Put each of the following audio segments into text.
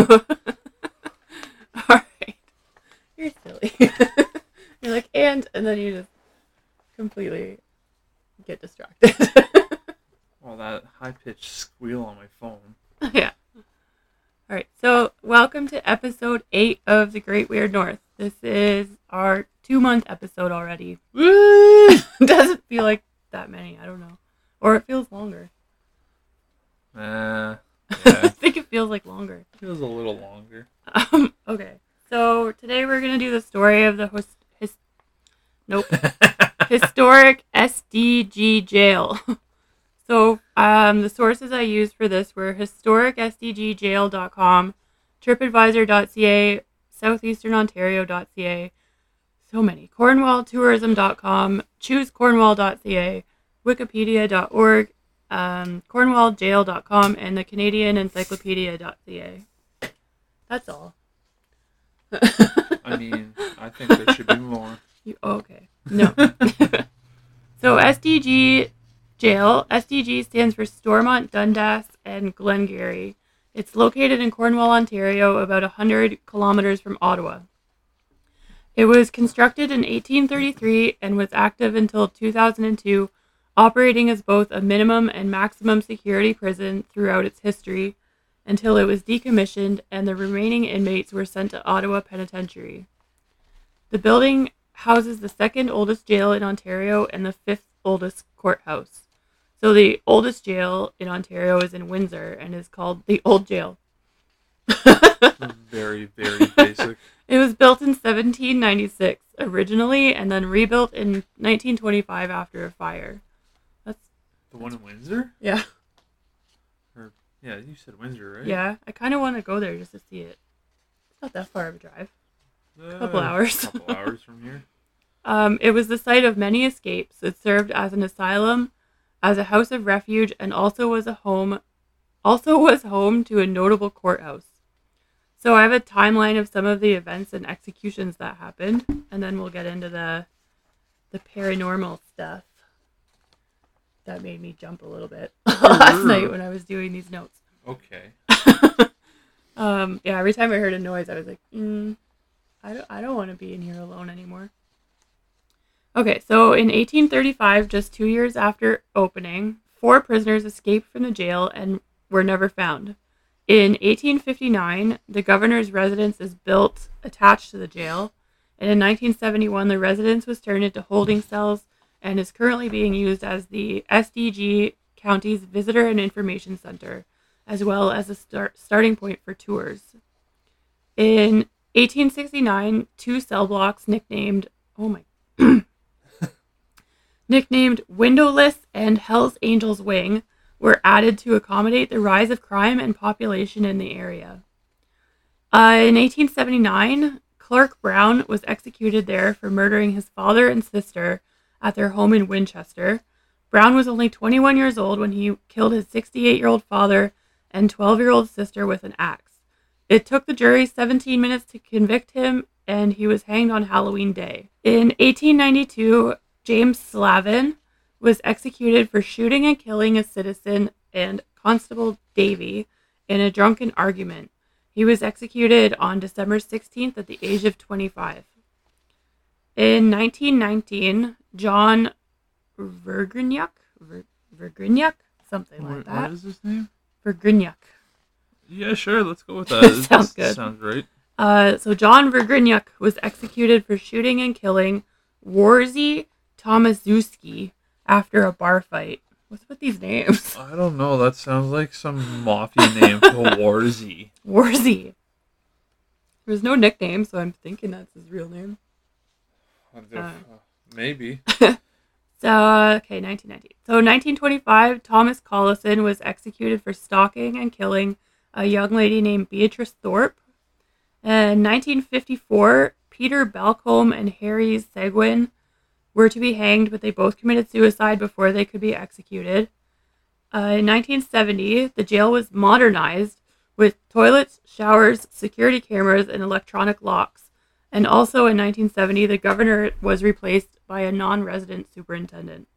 All right. You're silly. You're like, and, and then you just completely get distracted. All that high pitched squeal on my phone. yeah. All right. So, welcome to episode eight of The Great Weird North. This is our two month episode already. Woo! Doesn't feel like that many. I don't know. Or it feels longer. Uh, I think it feels like longer. It feels a little longer. Um, okay. So, today we're going to do the story of the hos- his- nope. historic SDG jail. So, um, the sources I used for this were historicsdgjail.com, tripadvisor.ca, southeasternontario.ca, so many, cornwalltourism.com, choosecornwall.ca, wikipedia.org, um, cornwalljail.com, and the Canadian Encyclopedia.ca. That's all. I mean, I think there should be more. You, oh, okay. No. so SDG jail. SDG stands for Stormont, Dundas, and Glengarry. It's located in Cornwall, Ontario, about 100 kilometers from Ottawa. It was constructed in 1833 and was active until 2002, operating as both a minimum and maximum security prison throughout its history until it was decommissioned and the remaining inmates were sent to Ottawa Penitentiary. The building houses the second oldest jail in Ontario and the fifth oldest courthouse. So the oldest jail in Ontario is in Windsor and is called the Old Jail. Very, very basic. It was built in 1796 originally and then rebuilt in 1925 after a fire. The one in Windsor? yeah. Or Yeah, you said Windsor, right? Yeah, I kind of want to go there just to see it. It's not that far of a drive. Uh, Couple hours. couple hours from here. Um, it was the site of many escapes. It served as an asylum, as a house of refuge, and also was a home, also was home to a notable courthouse. So I have a timeline of some of the events and executions that happened, and then we'll get into the the paranormal stuff. That made me jump a little bit last night when I was doing these notes. Okay. um, yeah, every time I heard a noise, I was like, mm, I don't, I don't want to be in here alone anymore. Okay, so in 1835, just two years after opening, four prisoners escaped from the jail and were never found. In 1859, the governor's residence is built attached to the jail, and in 1971, the residence was turned into holding cells and is currently being used as the SDG County's Visitor and Information Center, as well as a start, starting point for tours. In 1869, two cell blocks nicknamed, oh my, nicknamed Windowless and Hell's Angels Wing were added to accommodate the rise of crime and population in the area. Uh, in 1879, Clark Brown was executed there for murdering his father and sister at their home in Winchester. Brown was only 21 years old when he killed his 68 year old father and 12 year old sister with an axe. It took the jury 17 minutes to convict him, and he was hanged on Halloween Day. In 1892, James Slavin was executed for shooting and killing a citizen and Constable Davy in a drunken argument. He was executed on December 16th at the age of 25. In 1919, John Vergrignac, Ver, Vergrignac, something like What- that. what is his name? Vergrignac. Yeah, sure. Let's go with that. It Sounds good. Sounds right. Uh, so John Vergrignac was executed for shooting and killing Warzy Tomaszewski after a bar fight. What's with these names? I don't know. That sounds like some mafia name. For Warzy. Warzy. There's no nickname, so I'm thinking that's his real name. Uh. Maybe. So, okay, 1990. So, 1925, Thomas Collison was executed for stalking and killing a young lady named Beatrice Thorpe. In 1954, Peter Balcombe and Harry Seguin were to be hanged, but they both committed suicide before they could be executed. Uh, in 1970, the jail was modernized with toilets, showers, security cameras, and electronic locks. And also in 1970, the governor was replaced by a non resident superintendent.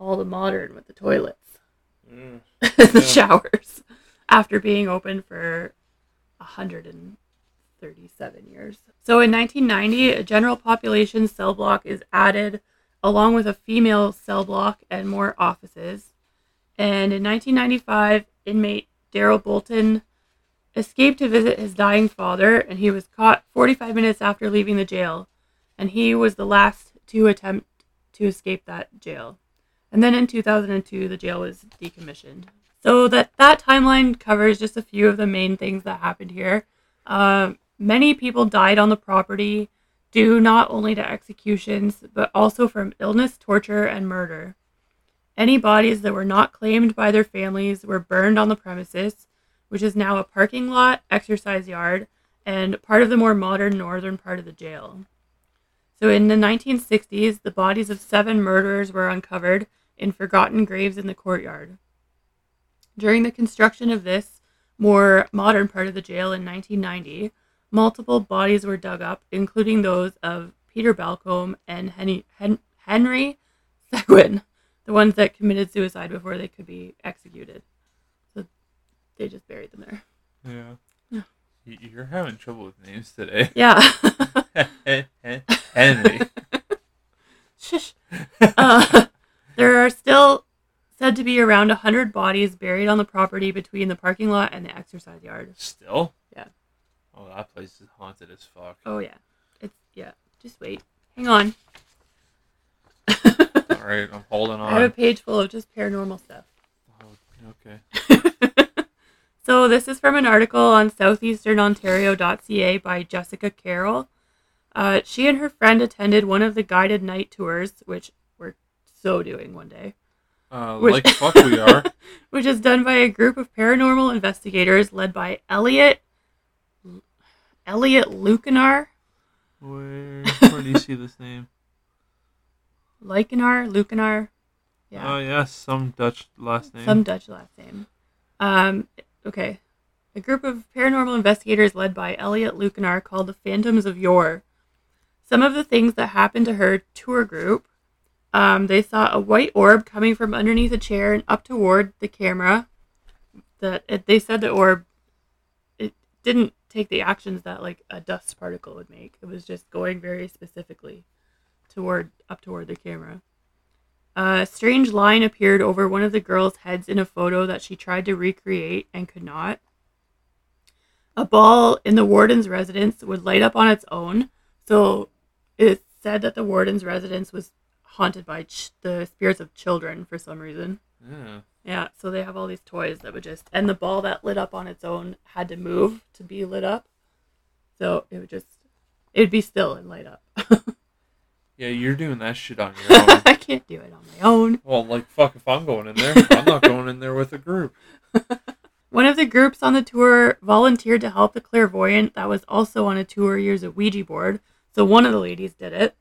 All the modern with the toilets Mm. the Yeah. showers after being open for 137 years. So in 1990, a general population cell block is added along with a female cell block and more offices. And in 1995, inmate Daryl Bolton escaped to visit his dying father, and he was caught 45 minutes after leaving the jail. And he was the last to attempt to escape that jail. And then in 2002, the jail was decommissioned. So that that timeline covers just a few of the main things that happened here. Uh, many people died on the property due not only to executions but also from illness, torture, and murder. Any bodies that were not claimed by their families were burned on the premises, which is now a parking lot, exercise yard, and part of the more modern northern part of the jail. So in the 1960s, the bodies of seven murderers were uncovered in forgotten graves in the courtyard. During the construction of this more modern part of the jail in 1990, multiple bodies were dug up, including those of Peter Balcombe and Henry, Hen- Henry Seguin, the ones that committed suicide before they could be executed. They just buried them there. Yeah. Yeah. You're having trouble with names today. Yeah. Henry. Shush. Uh, there are still said to be around 100 bodies buried on the property between the parking lot and the exercise yard. Still? Yeah. Oh, that place is haunted as fuck. Oh, yeah. It's, yeah. Just wait. Hang on. All right, I'm holding on. I have a page full of just paranormal stuff. Oh, okay. So this is from an article on southeasternontario.ca by Jessica Carroll. Uh, she and her friend attended one of the guided night tours, which we're so doing one day. Uh, Which- like fuck we are. which is done by a group of paranormal investigators led by Elliot Elliot Lucanar, Where, where do you see this name? Lycanar, Lucanar. Yeah. Oh, yes, some Dutch last name. Some Dutch last name. Um, okay. A group of paranormal investigators led by Elliot Lucanar called the Phantoms of Yore. Some of the things that happened to her tour group um, they saw a white orb coming from underneath a chair and up toward the camera. That they said the orb it didn't take the actions that like a dust particle would make. It was just going very specifically toward up toward the camera. A strange line appeared over one of the girls' heads in a photo that she tried to recreate and could not. A ball in the warden's residence would light up on its own. So it said that the warden's residence was haunted by ch- the spirits of children for some reason. Yeah. Yeah, so they have all these toys that would just, and the ball that lit up on its own had to move to be lit up. So it would just, it would be still and light up. Yeah, you're doing that shit on your own. I can't do it on my own. well, like, fuck, if I'm going in there, I'm not going in there with a group. One of the groups on the tour volunteered to help the clairvoyant that was also on a tour use a Ouija board. So one of the ladies did it.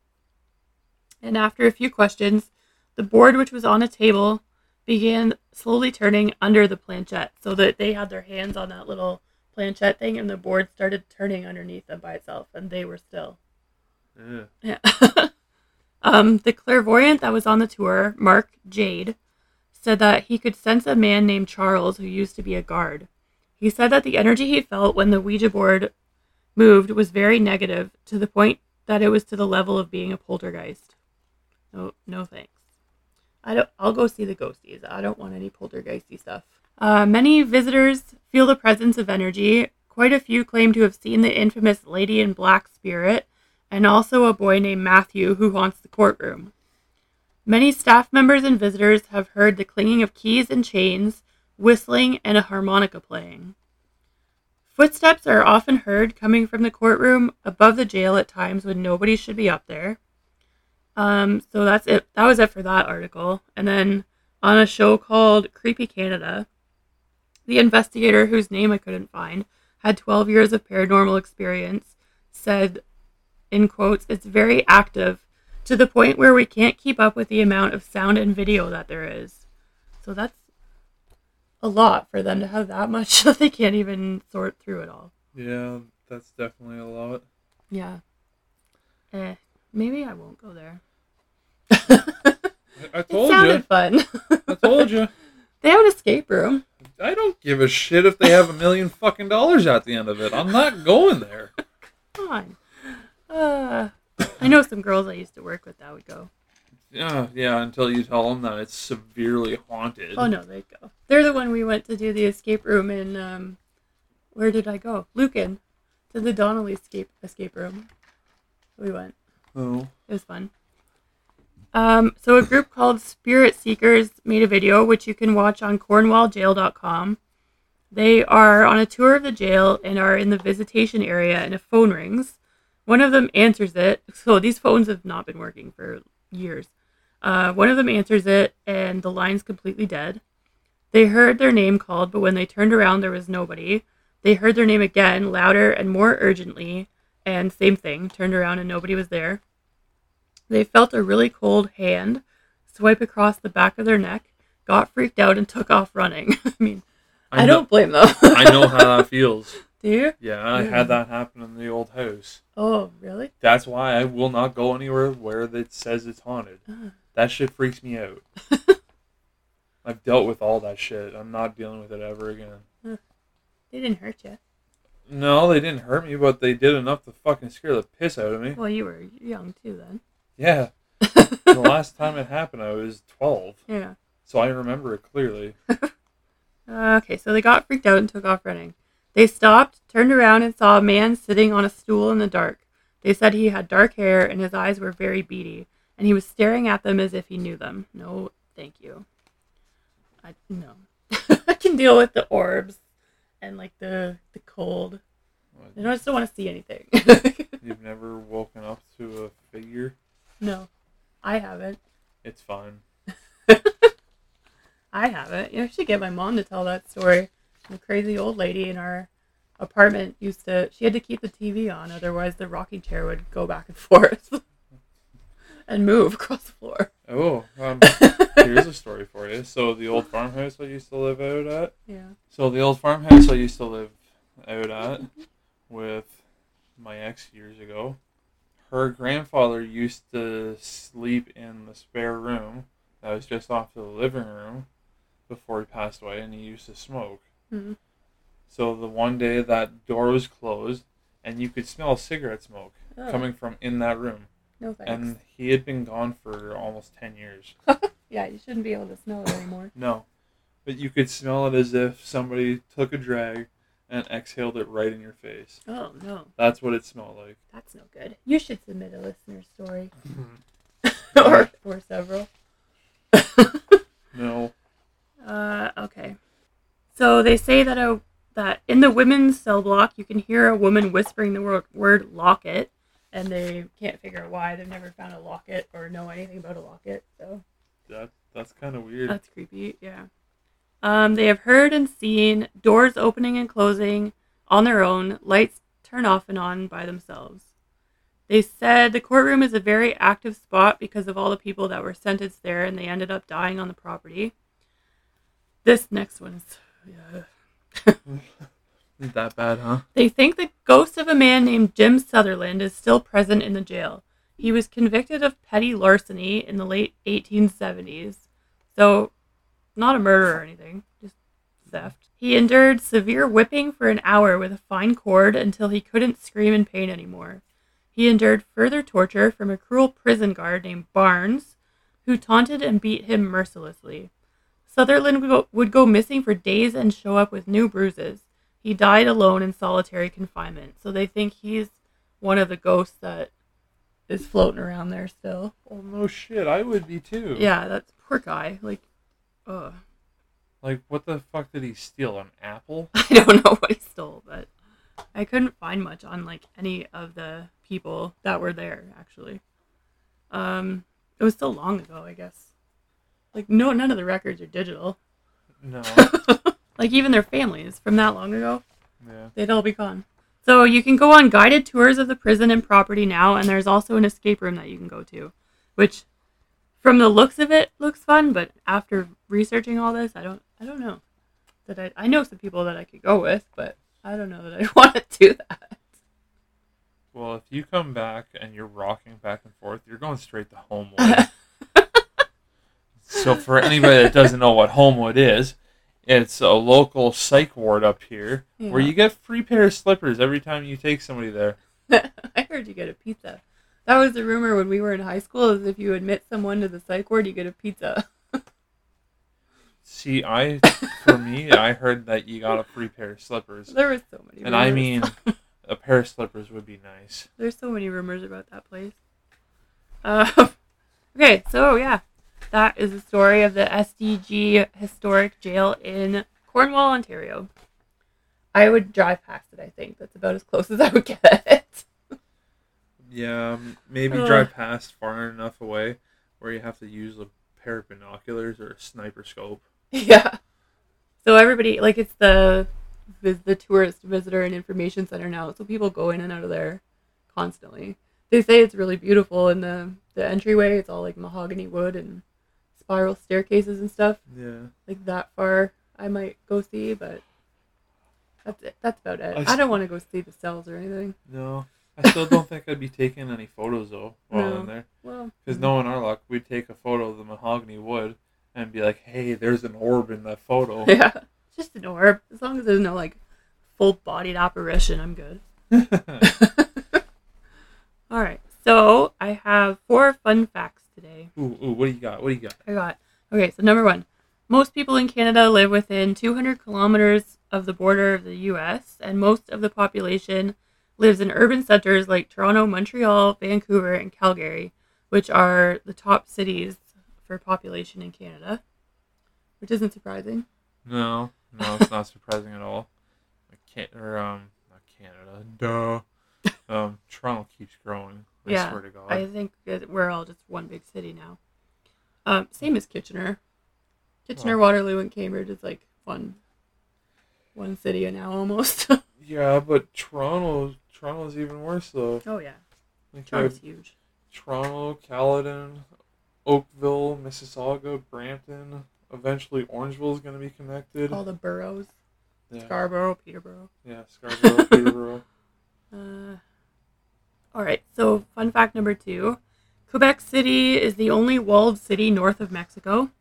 And after a few questions, the board, which was on a table, began slowly turning under the planchette so that they had their hands on that little planchette thing and the board started turning underneath them by itself and they were still. Yeah. Yeah. um, the clairvoyant that was on the tour, Mark Jade, said that he could sense a man named Charles who used to be a guard. He said that the energy he felt when the Ouija board moved was very negative to the point that it was to the level of being a poltergeist. No, no thanks. I don't. I'll go see the ghosties. I don't want any poltergeisty stuff. Uh, many visitors feel the presence of energy. Quite a few claim to have seen the infamous Lady in Black spirit, and also a boy named Matthew who haunts the courtroom. Many staff members and visitors have heard the clanging of keys and chains, whistling, and a harmonica playing. Footsteps are often heard coming from the courtroom above the jail at times when nobody should be up there. Um, so that's it. That was it for that article. And then on a show called Creepy Canada, the investigator, whose name I couldn't find, had 12 years of paranormal experience, said, in quotes, it's very active to the point where we can't keep up with the amount of sound and video that there is. So that's a lot for them to have that much that they can't even sort through it all. Yeah, that's definitely a lot. Yeah. Eh, maybe I won't go there. I, I It told sounded you. fun. I told you. they have an escape room. I don't give a shit if they have a million fucking dollars at the end of it. I'm not going there. Come on. Uh, I know some girls I used to work with that would go. Yeah, yeah. Until you tell them that it's severely haunted. Oh no, they'd go. They're the one we went to do the escape room in. Um, where did I go? Lucan, to the Donnelly escape escape room. We went. Oh. It was fun. Um, so a group called Spirit Seekers made a video which you can watch on cornwalljail.com. They are on a tour of the jail and are in the visitation area and a phone rings. One of them answers it. So these phones have not been working for years. Uh, one of them answers it and the line's completely dead. They heard their name called, but when they turned around, there was nobody. They heard their name again, louder and more urgently, and same thing, turned around and nobody was there. They felt a really cold hand swipe across the back of their neck, got freaked out, and took off running. I mean, I, know- don't blame them. I know how that feels. Do you? Yeah, I had that happen in the old house. Oh, really? That's why I will not go anywhere where it says it's haunted. Uh, That shit freaks me out. I've dealt with all that shit. I'm not dealing with it ever again. they didn't hurt you. No, they didn't hurt me, but they did enough to fucking scare the piss out of me. Well, you were young too then. Yeah. the last time it happened, I was 12, Yeah. so I remember it clearly. Uh, okay, so they got freaked out and took off running. They stopped, turned around, and saw a man sitting on a stool in the dark. They said he had dark hair and his eyes were very beady, and he was staring at them as if he knew them. No, thank you. I no. I can deal with the orbs and like the the cold. I don't- I just don't want to see anything. You've never woken up to a figure? no, I haven't. It's fine. I haven't. You know, I should get my mom to tell that story. The crazy old lady in our apartment used to, she had to keep the TV on, otherwise, the rocking chair would go back and forth and move across the floor. Oh, um, here's a story for you. So, the old farmhouse I used to live out at, Yeah. So the old farmhouse I used to live out at with my ex years ago, her grandfather used to sleep in the spare room that was just off the living room before he passed away, and he used to smoke. Mhm. So the one day that door was closed, and you could smell cigarette smoke Oh, coming from in that room, no thanks. and he had been gone for almost ten years. yeah, you shouldn't be able to smell it anymore. No, but you could smell it as if somebody took a drag and exhaled it right in your face. Oh, no. That's what it smelled like. That's no good. You should submit a listener story. or, or several. No, Uh, okay. So they say that a that in the women's cell block you can hear a woman whispering the word, word locket, and they can't figure out why. They've never found a locket or know anything about a locket, so that that's kind of weird. that's creepy. Yeah. Um, they have heard and seen doors opening and closing on their own, lights turn off and on by themselves. They said the courtroom is a very active spot because of all the people that were sentenced there and they ended up dying on the property. This next one is. Yeah. Isn't that bad, huh? They think the ghost of a man named Jim Sutherland is still present in the jail. He was convicted of petty larceny in the late 1870s. So, not a murder or anything, just theft. He endured severe whipping for an hour with a fine cord until he couldn't scream in pain anymore. He endured further torture from a cruel prison guard named Barnes, who taunted and beat him mercilessly. Sutherland would go, would go missing for days and show up with new bruises. He died alone in solitary confinement, so they think he's one of the ghosts that is floating around there still. Oh no shit, I would be too. Yeah, that's poor guy. Like, ugh. Like what the fuck did he steal? An apple? I don't know what he stole, but I couldn't find much on like any of the people that were there actually. Um, it was so long ago, I guess. Like, no, none of the records are digital. No. Like even their families from that long ago. yeah. They'd all be gone. So you can go on guided tours of the prison and property now, and there's also an escape room that you can go to, which, from the looks of it, looks fun. But after researching all this, I don't, I don't know that I, I know some people that I could go with, but I don't know that I want to do that. Well, if you come back and you're rocking back and forth, you're going straight to Homewood. So for anybody that doesn't know what Homewood is, It's a local psych ward up here where you get free pair of slippers every time you take somebody there. I heard you get a pizza. That was the rumor when we were in high school. Is if you admit someone to the psych ward, you get a pizza. See, I for me, I heard that you got a free pair of slippers, There was so many. and I mean, a pair of slippers would be nice. There's so many rumors about that place. Uh, okay, so yeah, that is the story of the SDG Historic Jail in Cornwall, Ontario. I would drive past it. I think that's about as close as I would get. Yeah, maybe Ugh. drive past far enough away where you have to use a pair of binoculars or a sniper scope. yeah. So everybody like it's the the tourist visitor and information center now. So people go in and out of there constantly. They say it's really beautiful in the the entryway. It's all like mahogany wood and spiral staircases and stuff. Yeah. like that far I might go see, but that's it. That's about it. I don't want to go see the cells or anything. No, I still don't think I'd be taking any photos though while No. in there. Well, Because hmm. knowing our luck, we'd take a photo of the mahogany wood and be like, "Hey, there's an orb in that photo." yeah, just an orb. As long as there's no like full-bodied apparition, I'm good. All right. So I have four fun facts today. ooh, ooh, what do you got? What do you got? I got. Okay, so number one, most people in Canada live within 200 kilometers of the border of the U.S., and most of the population lives in urban centers like Toronto, Montreal, Vancouver, and Calgary, which are the top cities for population in Canada, which isn't surprising. No, no, it's not surprising at all. Can't, or um, not Canada. Duh. Um, Toronto keeps growing. I Yeah, swear to God. I think we're all just one big city now. Um, same as Kitchener. Kitchener, Oh. Waterloo, and Cambridge is like one, one city now almost. yeah, but Toronto, Toronto's even worse though. oh yeah, Like, Toronto's huge. Toronto, Caledon, Oakville, Mississauga, Brampton. Eventually, Orangeville is going to be connected. All the boroughs. yeah, Scarborough, Peterborough. yeah, Scarborough, Peterborough. Uh, all right. So, fun fact number two: Quebec City is the only walled city north of Mexico.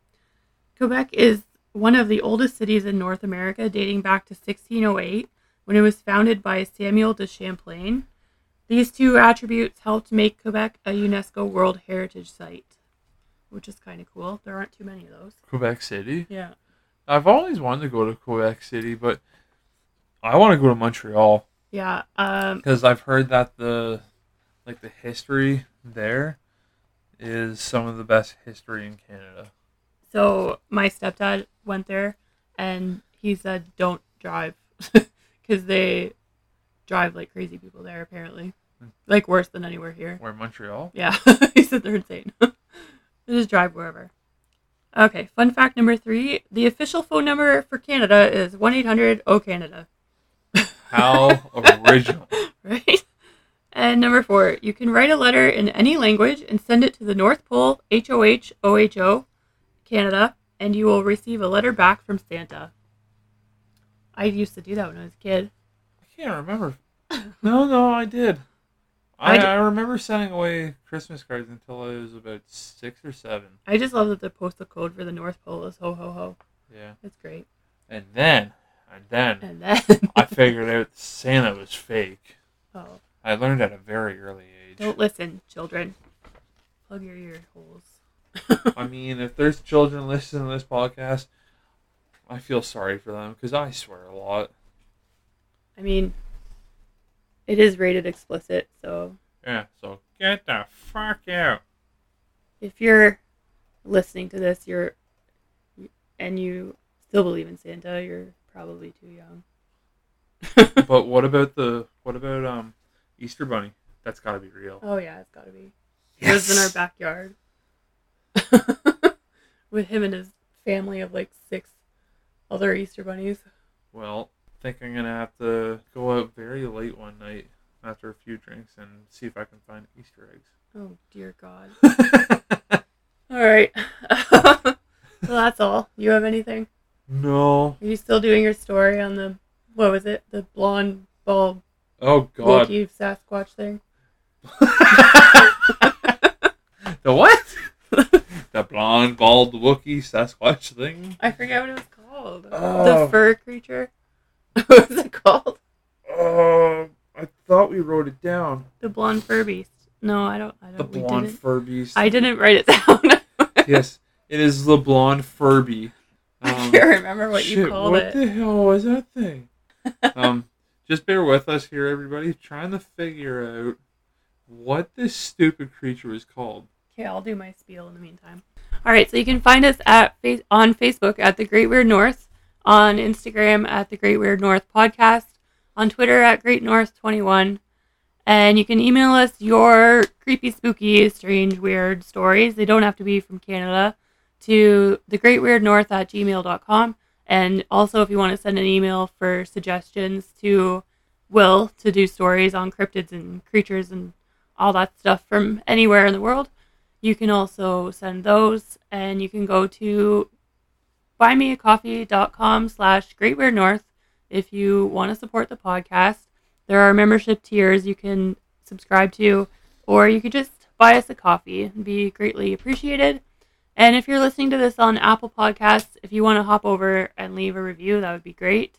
Quebec is one of the oldest cities in North America, dating back to 1608, when it was founded by Samuel de Champlain. These two attributes helped make Quebec a UNESCO World Heritage Site, which is kind of cool. There aren't too many of those. Quebec City. Yeah. I've always wanted to go to Quebec City, but I want to go to Montreal Yeah. Um, because I've heard that the like the history there is some of the best history in Canada. So my stepdad went there, and he said, "Don't drive, because they drive like crazy people there. Apparently, hmm. like worse than anywhere here. Where Montreal? Yeah, he said they're insane. they just drive wherever." Okay, fun fact number three: the official phone number for Canada is one eight hundred O Canada. How original! And number four, you can write a letter in any language and send it to the North Pole, HOH, OHO, Canada, and you will receive a letter back from Santa. I used to do that when I was a kid. I can't remember. No, no, I did. I, I d- I remember sending away Christmas cards until I was about six or seven. I just love that the postal code for the North Pole is ho ho ho. Yeah, It's great. and then, and then And then, I figured out Santa was fake. oh, I learned at a very early age. don't listen, children. Plug your ear holes. I mean, if there's children listening to this podcast, I feel sorry for them because I swear a lot. I mean, it is rated explicit, so Yeah, so get the fuck out. if you're listening to this, you're and you still believe in Santa, you're probably too young. but what about the what about um Easter Bunny? That's got to be real. oh yeah, it's gotta be. He lives in our backyard with him and his family of like six other Easter bunnies. Well, I think I'm gonna have to go out very late one night after a few drinks and see if I can find Easter eggs. Oh dear God! All right, so that's all. You have anything? no. Are you still doing your story on the what was it? The blonde bald Oh God. Wookiee Sasquatch thing? the what? the blonde, bald Wookiee Sasquatch thing. I forget what it was called. called? The Oh. fur creature. what was it called? Oh, I thought we wrote it down. The blonde fur beast. No, I don't. I The don't. we blonde fur beast. I didn't write it down. yes, it is the blonde Furby. I Um, can't remember what you called what it. What the hell was that thing? um, just bear with us here, everybody, trying to figure out what this stupid creature is called. Okay, I'll do my spiel in the meantime. All right, so you can find us at on Facebook at the Great Weird North, on Instagram at the Great Weird North Podcast, on Twitter at Great North Twenty One, and you can email us your creepy, spooky, strange, weird stories. They don't have to be from Canada to the Great Weird North at gmail.com. And also, if you want to send an email for suggestions to Will to do stories on cryptids and creatures and all that stuff from anywhere in the world, you can also send those. And you can go to buymeacoffee.com slash great weird north if you want to support the podcast. There are membership tiers you can subscribe to or you could just buy us a coffee and be greatly appreciated and if you're listening to this on apple podcasts if you want to hop over and leave a review that would be great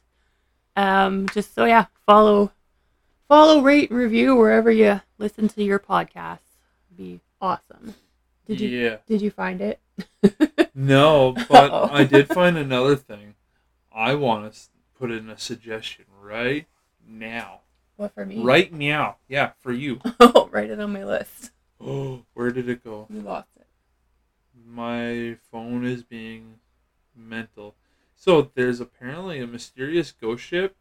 um, just so yeah follow follow rate and review wherever you listen to your podcasts It'd be awesome did you yeah. did you find it No, but Uh-oh. I did find another thing. I want to put in a suggestion right now. what for me Right now. Yeah, for you. oh write it on my list Oh, where did it go? you lost My phone is being mental. So there's apparently a mysterious ghost ship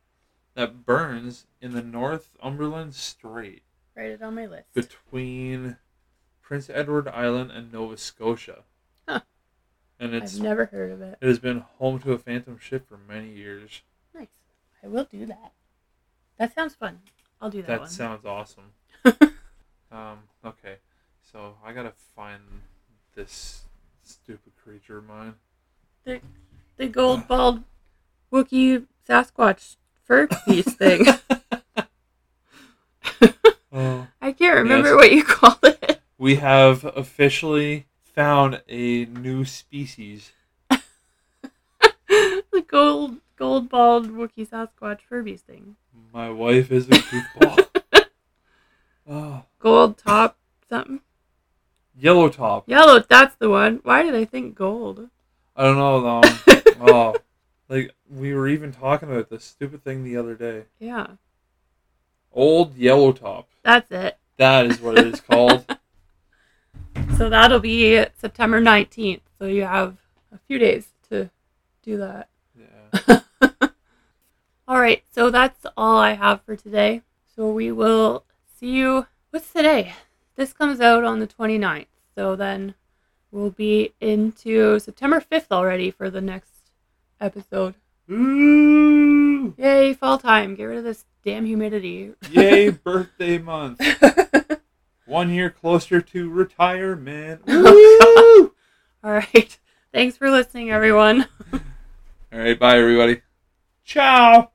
that burns in the Northumberland Strait write it on my list between Prince Edward Island and Nova Scotia. Huh. And it's i've never heard of it it has been home to a phantom ship for many years. nice i will do that that sounds fun i'll do that, That one sounds awesome. um, okay. So I gotta find this stupid creature of mine. the, the gold bald wookie sasquatch fur piece thing Oh. i can't remember Yes. what you called it We have officially found a new species. the gold gold bald wookie sasquatch fur beast thing My wife is a goofball. oh, gold top something yellow top. yellow that's the one why did i think gold I don't know though. oh, like we were even talking about this stupid thing the other day. yeah Old yellow top. that's it That is what it is called. So that'll be September 19th. So you have a few days to do that. Yeah. All right. So that's all I have for today. So we will see you. What's today? This comes out on the 29th. So then we'll be into September 5th already for the next episode. Ooh! Yay, fall time. Get rid of this damn humidity. Yay, birthday month. One year closer to retirement. Woo! all right. Thanks for listening, everyone. All right, bye everybody. Ciao.